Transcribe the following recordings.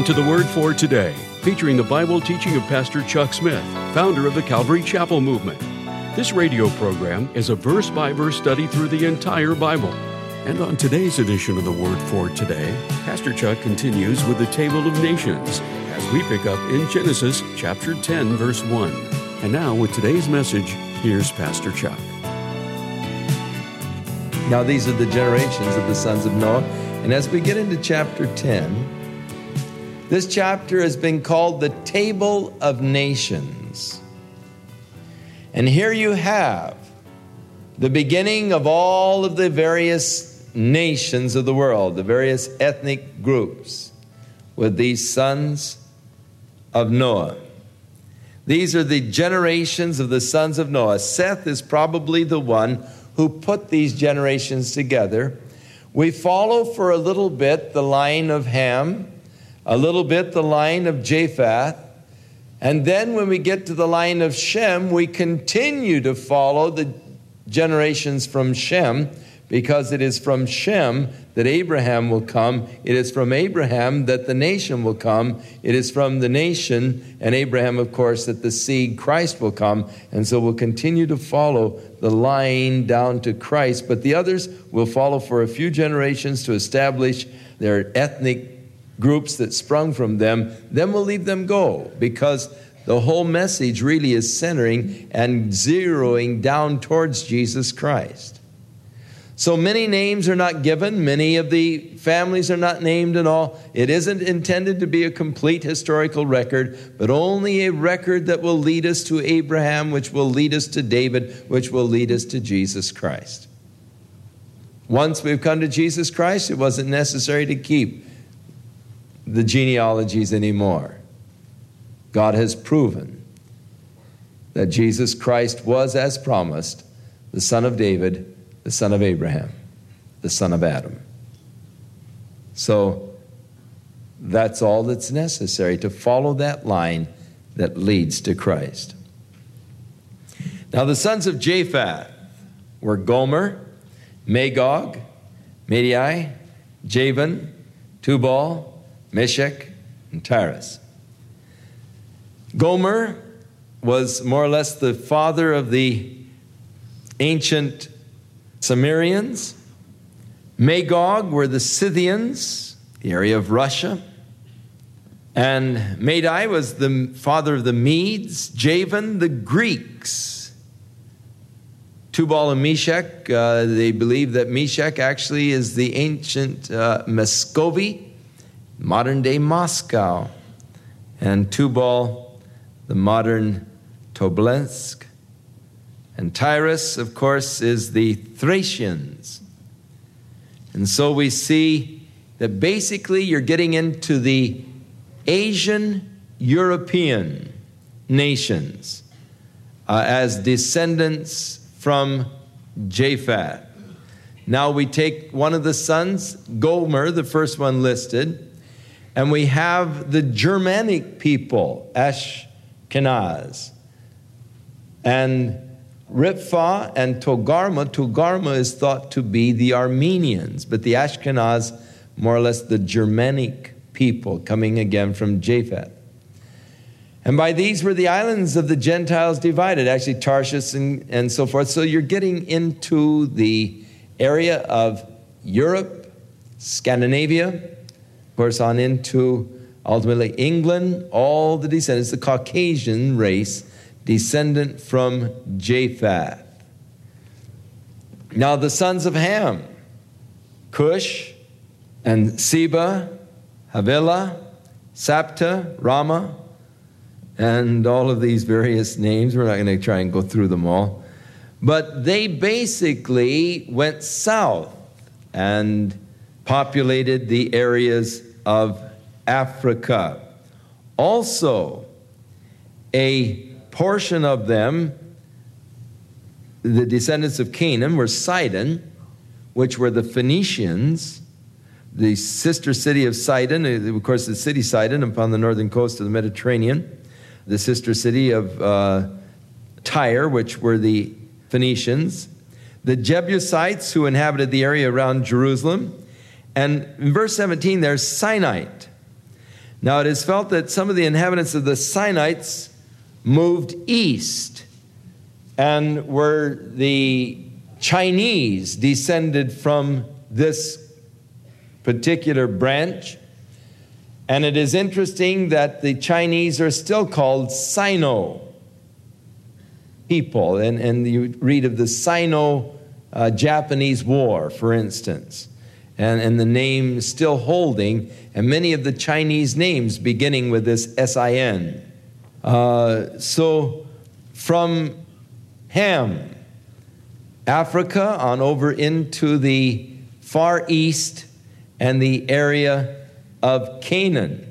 Welcome to the Word for Today, featuring the Bible teaching of Pastor Chuck Smith, founder of the Calvary Chapel Movement. This radio program is a verse by verse study through the entire Bible. And on today's edition of the Word for Today, Pastor Chuck continues with the Table of Nations as we pick up in Genesis chapter 10, verse 1. And now, with today's message, here's Pastor Chuck. Now, these are the generations of the sons of Noah. And as we get into chapter 10, this chapter has been called the Table of Nations. And here you have the beginning of all of the various nations of the world, the various ethnic groups, with these sons of Noah. These are the generations of the sons of Noah. Seth is probably the one who put these generations together. We follow for a little bit the line of Ham, a little bit the line of Japheth, and then when we get to the line of Shem, we continue to follow the generations from Shem because it is from Shem that Abraham will come. It is from Abraham that the nation will come. It is from the nation and Abraham, of course, that the seed Christ will come. And so we'll continue to follow the line down to Christ. But the others will follow for a few generations to establish their ethnic groups that sprung from them. Then we'll leave them go because the whole message really is centering and zeroing down towards Jesus Christ. So many names are not given, many of the families are not named and all. It isn't intended to be a complete historical record, but only a record that will lead us to Abraham, which will lead us to David, which will lead us to Jesus Christ. Once we've come to Jesus Christ, it wasn't necessary to keep the genealogies anymore. God has proven that Jesus Christ was, as promised, the son of David the son of Abraham, the son of Adam. So that's all that's necessary to follow that line that leads to Christ. Now, the sons of Japheth were Gomer, Magog, Madai, Javan, Tubal, Meshech, and Tiras. Gomer was more or less the father of the ancient Cimmerians. Magog were the Scythians, the area of Russia. And Madai was the father of the Medes, Javan, the Greeks. Tubal and Meshech, uh, they believe that Meshech actually is the ancient uh, Muscovy, modern day Moscow. And Tubal, the modern Tobolsk. And Tiras, of course, is the Thracians. And so we see that basically you're getting into the Asian European nations uh, as descendants from Japheth. Now we take one of the sons, Gomer, the first one listed, and we have the Germanic people, Ashkenaz. And Ripha and Togarma. Togarma is thought to be the Armenians, but the Ashkenaz, more or less the Germanic people coming again from Japheth. And by these were the islands of the Gentiles divided, actually Tarshish and, and so forth. So you're getting into the area of Europe, Scandinavia, course, on into ultimately England, all the descendants, the Caucasian race descendant from Japheth. Now, the sons of Ham, Cush and Seba, Havilah, Sabta, Rama, and all of these various names. We're not going to try and go through them all. But they basically went south and populated the areas of Africa. Also, a portion of them, the descendants of Canaan, were Sidon, which were the Phoenicians, the sister city of Sidon, uh, of course, the city Sidon upon the northern coast of the Mediterranean, the sister city of uh, Tyre, which were the Phoenicians, the Jebusites who inhabited the area around Jerusalem, and in verse 17, there's Sinite. Now, it is felt that some of the inhabitants of the Sinites moved east and were the Chinese descended from this particular branch. And it is interesting that the Chinese are still called Sino people. And, and you read of the Sino uh, Japanese War, for instance, and, and the name still holding, and many of the Chinese names beginning with this SIN. Uh, so from Ham, Africa, on over into the Far East and the area of Canaan.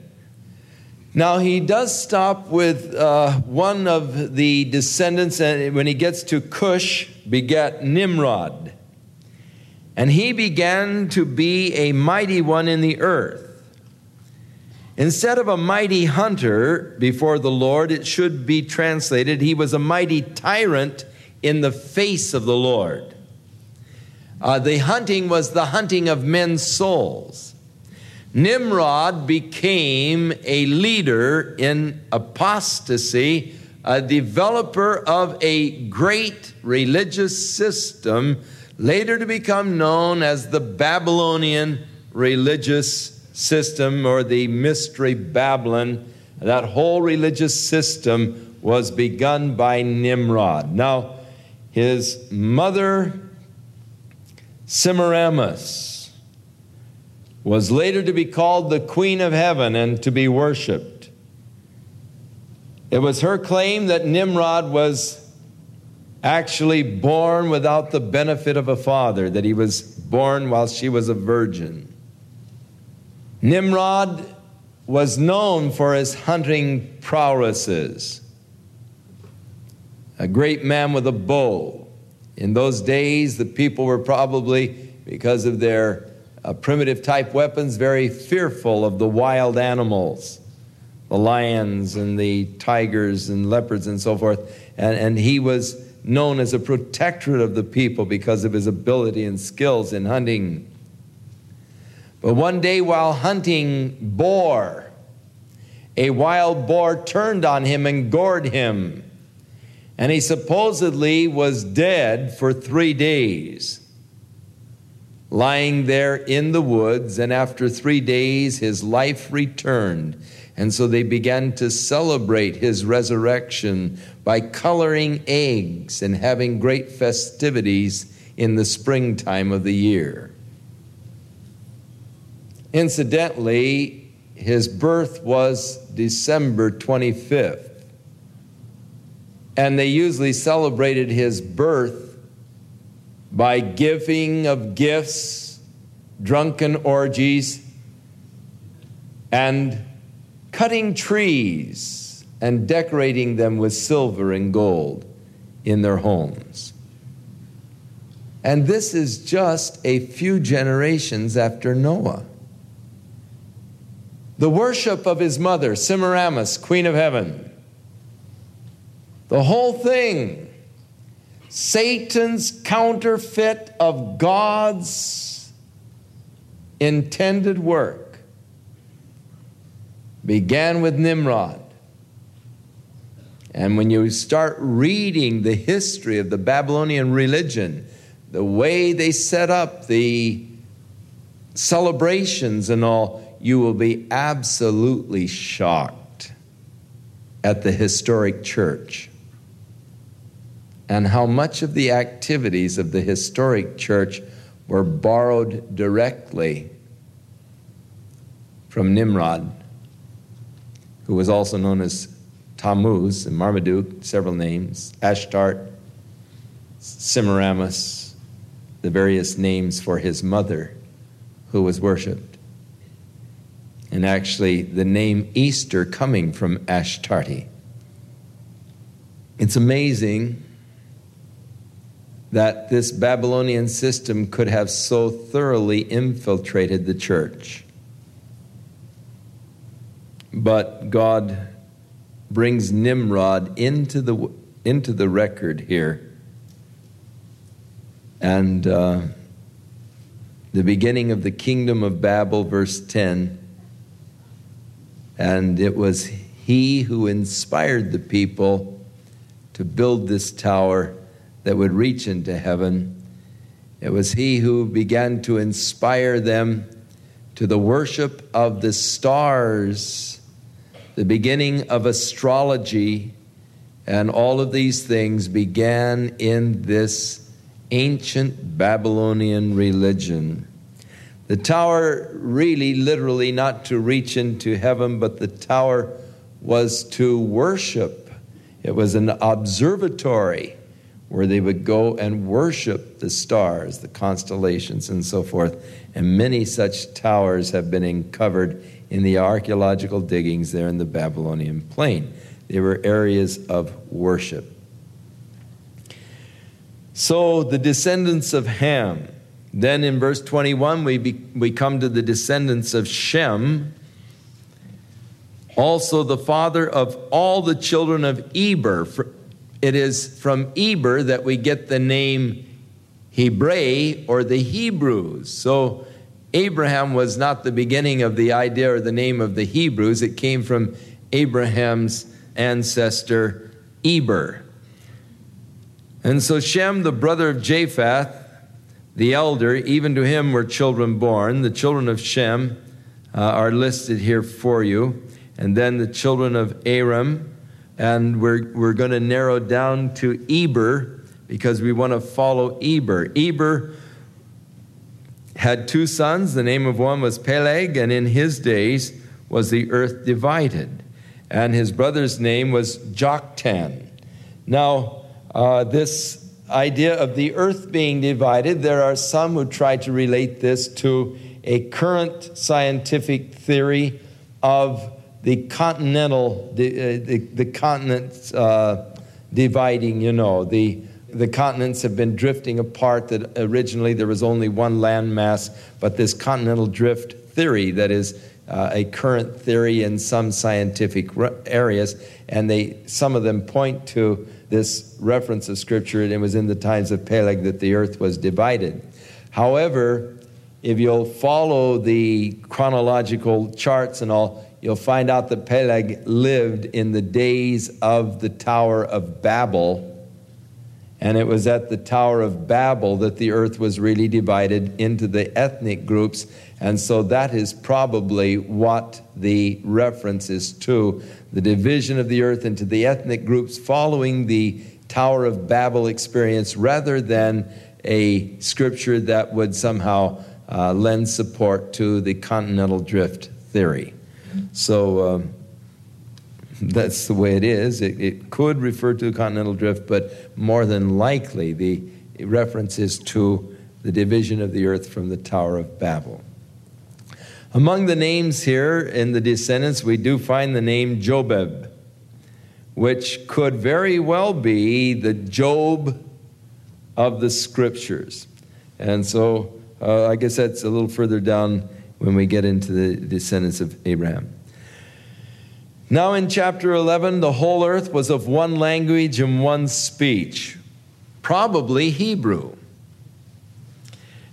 Now, he does stop with uh, one of the descendants, and when he gets to Cush, begat Nimrod. And he began to be a mighty one in the earth. Instead of a mighty hunter before the Lord, it should be translated, he was a mighty tyrant in the face of the Lord. Uh, the hunting was the hunting of men's souls. Nimrod became a leader in apostasy, a developer of a great religious system, later to become known as the Babylonian religious system or the Mystery Babylon. That whole religious system was begun by Nimrod. Now, his mother, Semiramis, was later to be called the Queen of Heaven and to be worshiped. It was her claim that Nimrod was actually born without the benefit of a father, that he was born while she was a virgin. Nimrod was known for his hunting prowesses. A great man with a bow. In those days, the people were probably, because of their uh, primitive type weapons, very fearful of the wild animals, the lions and the tigers and leopards and so forth. And, and he was known as a protectorate of the people because of his ability and skills in hunting. But one day, while hunting boar, a wild boar turned on him and gored him. And he supposedly was dead for three days lying there in the woods, and after three days his life returned. And so they began to celebrate his resurrection by coloring eggs and having great festivities in the springtime of the year. Incidentally, his birth was December 25th. And they usually celebrated his birth by giving of gifts, drunken orgies, and cutting trees and decorating them with silver and gold in their homes. And this is just a few generations after Noah. The worship of his mother, Semiramis, Queen of Heaven, the whole thing Satan's counterfeit of God's intended work began with Nimrod. And when you start reading the history of the Babylonian religion, the way they set up the celebrations and all, you will be absolutely shocked at the historic church and how much of the activities of the historic church were borrowed directly from Nimrod, who was also known as Tammuz and Marduk, several names, Ashtart, Semiramis, the various names for his mother who was worshipped. And actually, the name Easter coming from Ashtarte. It's amazing that this Babylonian system could have so thoroughly infiltrated the church. But God brings Nimrod into the, into the record here. And uh, the beginning of the kingdom of Babel, verse 10. And it was he who inspired the people to build this tower that would reach into heaven. It was he who began to inspire them to the worship of the stars, the beginning of astrology, and all of these things began in this ancient Babylonian religion. The tower, really, literally, not to reach into heaven, but the tower was to worship. It was an observatory where they would go and worship the stars, the constellations, and so forth. And many such towers have been uncovered in the archaeological diggings there in the Babylonian plain. They were areas of worship. So the descendants of Ham. Then in verse 21, we, be, we come to the descendants of Shem, also the father of all the children of Eber. It is from Eber that we get the name Hebrae or the Hebrews. So Abraham was not the beginning of the idea or the name of the Hebrews, it came from Abraham's ancestor Eber. And so Shem, the brother of Japheth, the elder, even to him were children born. The children of Shem uh, are listed here for you. And then the children of Aram, and we're, we're going to narrow down to Eber because we want to follow Eber. Eber had two sons. The name of one was Peleg, and in his days was the earth divided. And his brother's name was Joktan. Now, uh, this idea of the earth being divided, there are some who try to relate this to a current scientific theory of the continental, the, uh, the, the continents uh, dividing, you know, the, the continents have been drifting apart, that originally there was only one landmass, but this continental drift theory that is uh, a current theory in some scientific areas, and they, some of them point to this reference of Scripture, and it was in the times of Peleg that the earth was divided. However, if you'll follow the chronological charts and all, you'll find out that Peleg lived in the days of the Tower of Babel. And it was at the Tower of Babel that the earth was really divided into the ethnic groups. And so that is probably what the reference is to the division of the earth into the ethnic groups following the Tower of Babel experience rather than a scripture that would somehow uh, lend support to the continental drift theory. So um, that's the way it is. It, it, could refer to continental drift, but more than likely the reference is to the division of the earth from the Tower of Babel. Among the names here in the descendants, we do find the name Jobab, which could very well be the Job of the scriptures. And so uh, I guess that's a little further down when we get into the descendants of Abraham. Now, in chapter 11, the whole earth was of one language and one speech, probably Hebrew.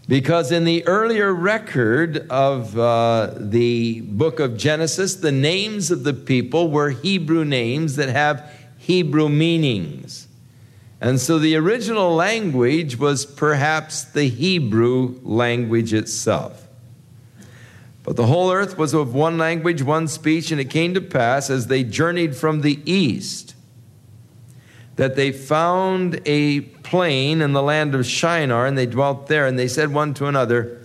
Because in the earlier record of uh, the book of Genesis, the names of the people were Hebrew names that have Hebrew meanings. And so the original language was perhaps the Hebrew language itself. But the whole earth was of one language, one speech, and it came to pass as they journeyed from the east that they found a plain in the land of Shinar, and they dwelt there, and they said one to another,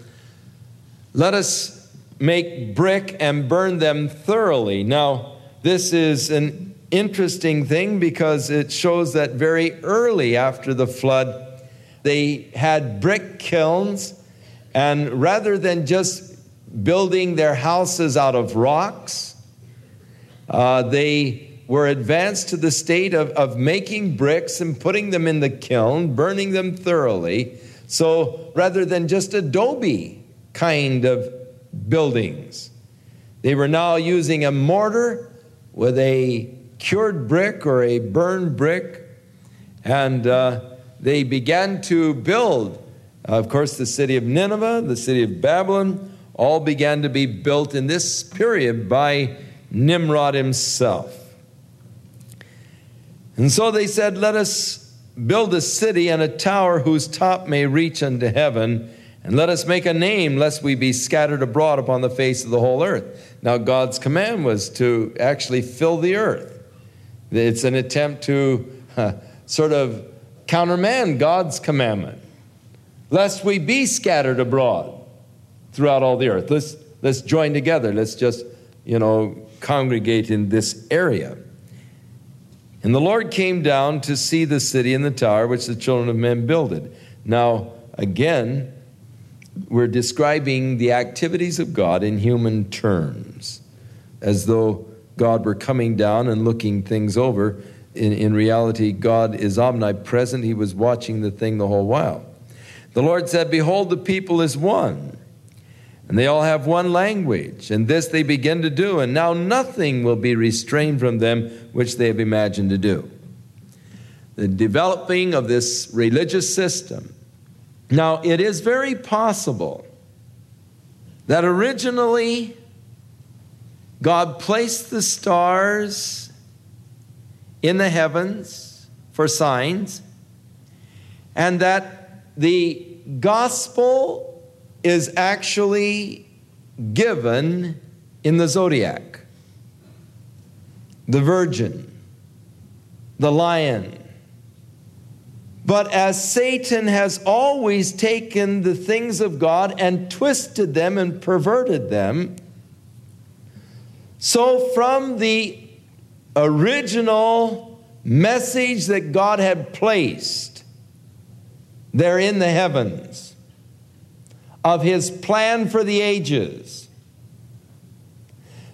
Let us make brick and burn them thoroughly. Now, this is an interesting thing because it shows that very early after the flood, they had brick kilns, and rather than just building their houses out of rocks. Uh, they were advanced to the state of, of making bricks and putting them in the kiln, burning them thoroughly. So rather than just adobe kind of buildings, they were now using a mortar with a cured brick or a burned brick, and uh, they began to build, of course, the city of Nineveh, the city of Babylon all began to be built in this period by Nimrod himself. And so they said, Let us build a city and a tower whose top may reach unto heaven, and let us make a name, lest we be scattered abroad upon the face of the whole earth. Now, God's command was to actually fill the earth. It's an attempt to uh, sort of countermand God's commandment, lest we be scattered abroad throughout all the earth. Let's, let's join together. Let's just, you know, congregate in this area. And the Lord came down to see the city and the tower which the children of men builded. Now, again, we're describing the activities of God in human terms, as though God were coming down and looking things over. In, in reality, God is omnipresent. He was watching the thing the whole while. The Lord said, Behold, the people is one and they all have one language, and this they begin to do, and now nothing will be restrained from them which they have imagined to do. The developing of this religious system. Now, it is very possible that originally God placed the stars in the heavens for signs, and that the gospel is actually given in the zodiac the virgin, the lion. But as Satan has always taken the things of God and twisted them and perverted them, so from the original message that God had placed there in the heavens, of his plan for the ages.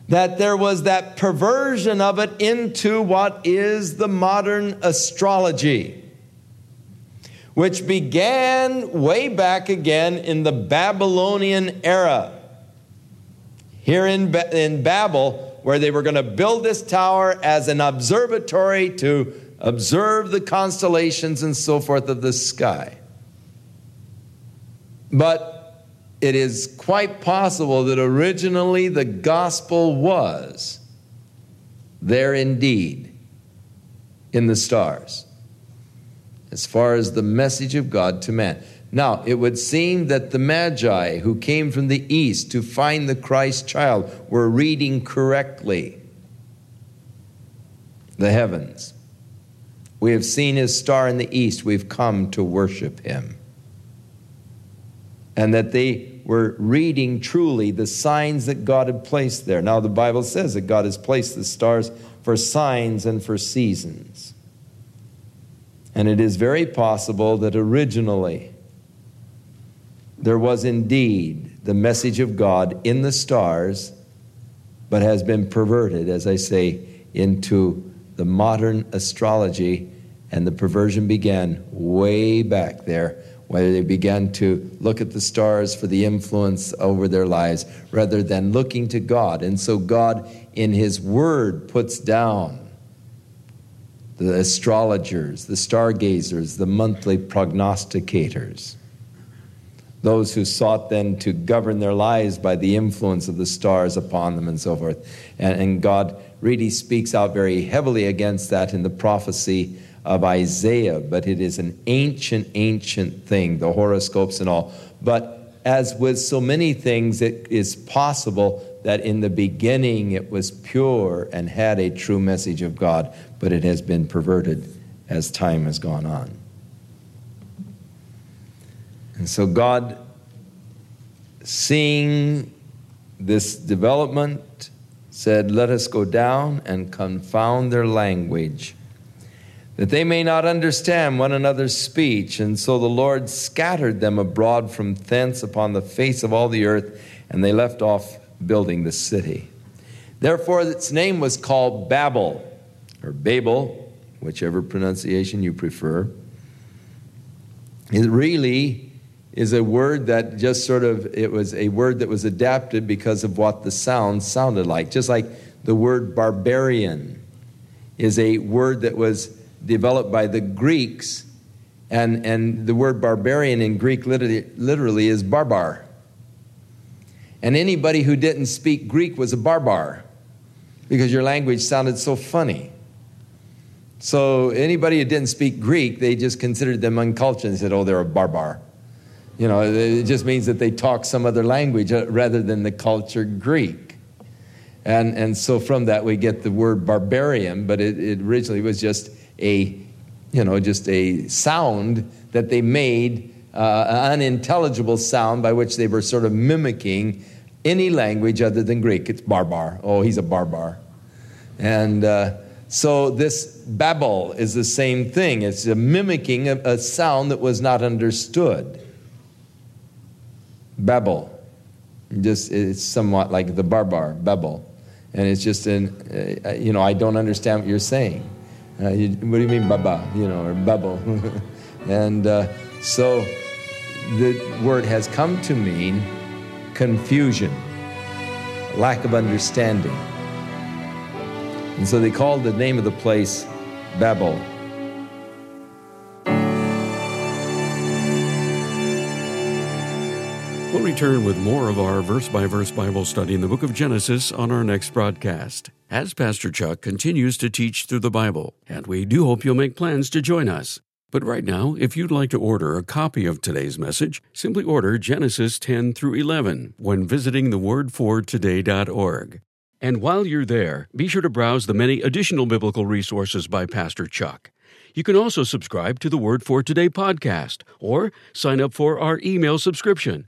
That there was that perversion of it into what is the modern astrology, which began way back again in the Babylonian era. Here in, in Babel, where they were going to build this tower as an observatory to observe the constellations and so forth of the sky. But it is quite possible that originally the gospel was there indeed in the stars, as far as the message of God to man. Now, it would seem that the Magi who came from the east to find the Christ child were reading correctly the heavens. We have seen his star in the east, we've come to worship him and that they were reading truly the signs that God had placed there. Now, the Bible says that God has placed the stars for signs and for seasons. And it is very possible that originally there was indeed the message of God in the stars, but has been perverted, as I say, into the modern astrology, and the perversion began way back there where they began to look at the stars for the influence over their lives rather than looking to God. And so God, in His Word, puts down the astrologers, the stargazers, the monthly prognosticators, those who sought then to govern their lives by the influence of the stars upon them and so forth. And, and God really speaks out very heavily against that in the prophecy of Isaiah, but it is an ancient, ancient thing, the horoscopes and all. But as with so many things, it is possible that in the beginning it was pure and had a true message of God, but it has been perverted as time has gone on. And so God, seeing this development, said, Let us go down and confound their language that they may not understand one another's speech. And so the Lord scattered them abroad from thence upon the face of all the earth, and they left off building the city. Therefore, its name was called Babel, or Babel, whichever pronunciation you prefer. It really is a word that just sort of, it was a word that was adapted because of what the sound sounded like. Just like the word barbarian is a word that was developed by the Greeks, and, and the word barbarian in Greek literally, literally is barbar. And anybody who didn't speak Greek was a barbar. because your language sounded so funny. So anybody who didn't speak Greek, they just considered them uncultured and said, oh, they're a barbar. You know, it just means that they talk some other language uh, rather than the cultured Greek. And, and so from that we get the word barbarian, but it, it originally was just a, you know, just a sound that they made, uh, an unintelligible sound by which they were sort of mimicking any language other than Greek. It's barbar. Oh, he's a barbar. And uh, so this babble is the same thing. It's a mimicking a, a sound that was not understood. Babel. Just it's somewhat like the barbar, Babel. And it's just an, uh, you know, I don't understand what you're saying. Uh, you, what do you mean, baba? You know, or babel. and uh, so the word has come to mean confusion, lack of understanding. And so they called the name of the place Babel. Return with more of our verse by verse Bible study in the book of Genesis on our next broadcast, as Pastor Chuck continues to teach through the Bible, and we do hope you'll make plans to join us. But right now, if you'd like to order a copy of today's message, simply order Genesis 10 through 11 when visiting thewordfortoday.org. And while you're there, be sure to browse the many additional biblical resources by Pastor Chuck. You can also subscribe to the Word for Today podcast or sign up for our email subscription.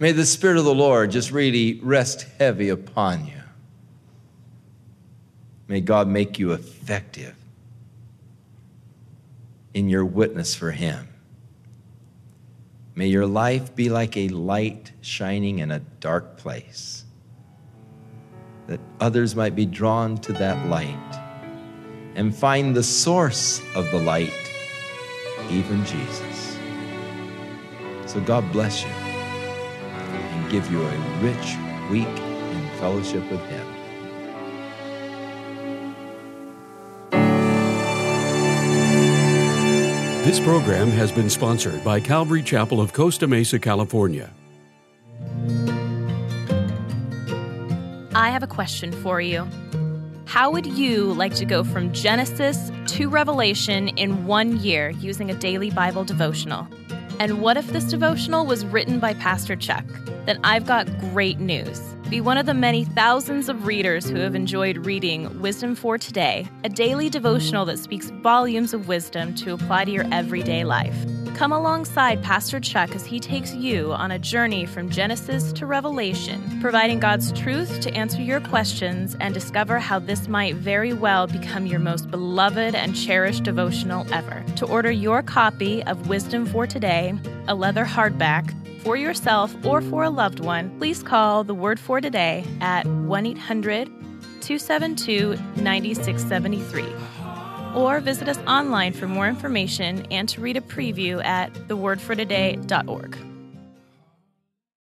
May the Spirit of the Lord just really rest heavy upon you. May God make you effective in your witness for Him. May your life be like a light shining in a dark place, that others might be drawn to that light and find the source of the light, even Jesus. So God bless you give you a rich week in fellowship with Him. This program has been sponsored by Calvary Chapel of Costa Mesa, California. I have a question for you. How would you like to go from Genesis to Revelation in one year using a daily Bible devotional? And what if this devotional was written by Pastor Chuck? Then I've got great news. Be one of the many thousands of readers who have enjoyed reading Wisdom for Today, a daily devotional that speaks volumes of wisdom to apply to your everyday life. Come alongside Pastor Chuck as he takes you on a journey from Genesis to Revelation, providing God's truth to answer your questions and discover how this might very well become your most beloved and cherished devotional ever. To order your copy of Wisdom for Today, a leather hardback, for yourself or for a loved one, please call the Word for Today at 1 800 272 9673 or visit us online for more information and to read a preview at thewordfortoday.org.